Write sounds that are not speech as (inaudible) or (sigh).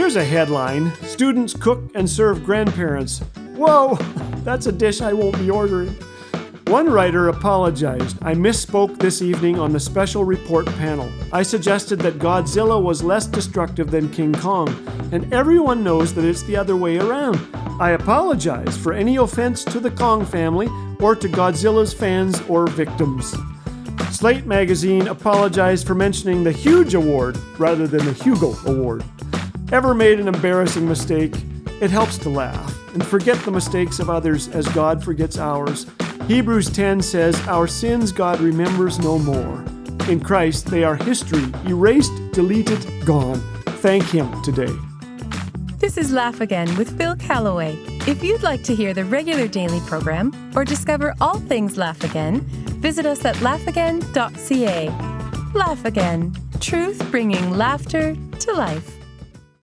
Here's a headline Students cook and serve grandparents. Whoa, (laughs) that's a dish I won't be ordering. One writer apologized. I misspoke this evening on the special report panel. I suggested that Godzilla was less destructive than King Kong, and everyone knows that it's the other way around. I apologize for any offense to the Kong family or to Godzilla's fans or victims. Slate magazine apologized for mentioning the Huge Award rather than the Hugo Award. Ever made an embarrassing mistake? It helps to laugh and forget the mistakes of others as God forgets ours. Hebrews 10 says, Our sins God remembers no more. In Christ, they are history, erased, deleted, gone. Thank Him today. This is Laugh Again with Phil Callaway. If you'd like to hear the regular daily program or discover all things Laugh Again, visit us at laughagain.ca. Laugh Again, truth bringing laughter to life.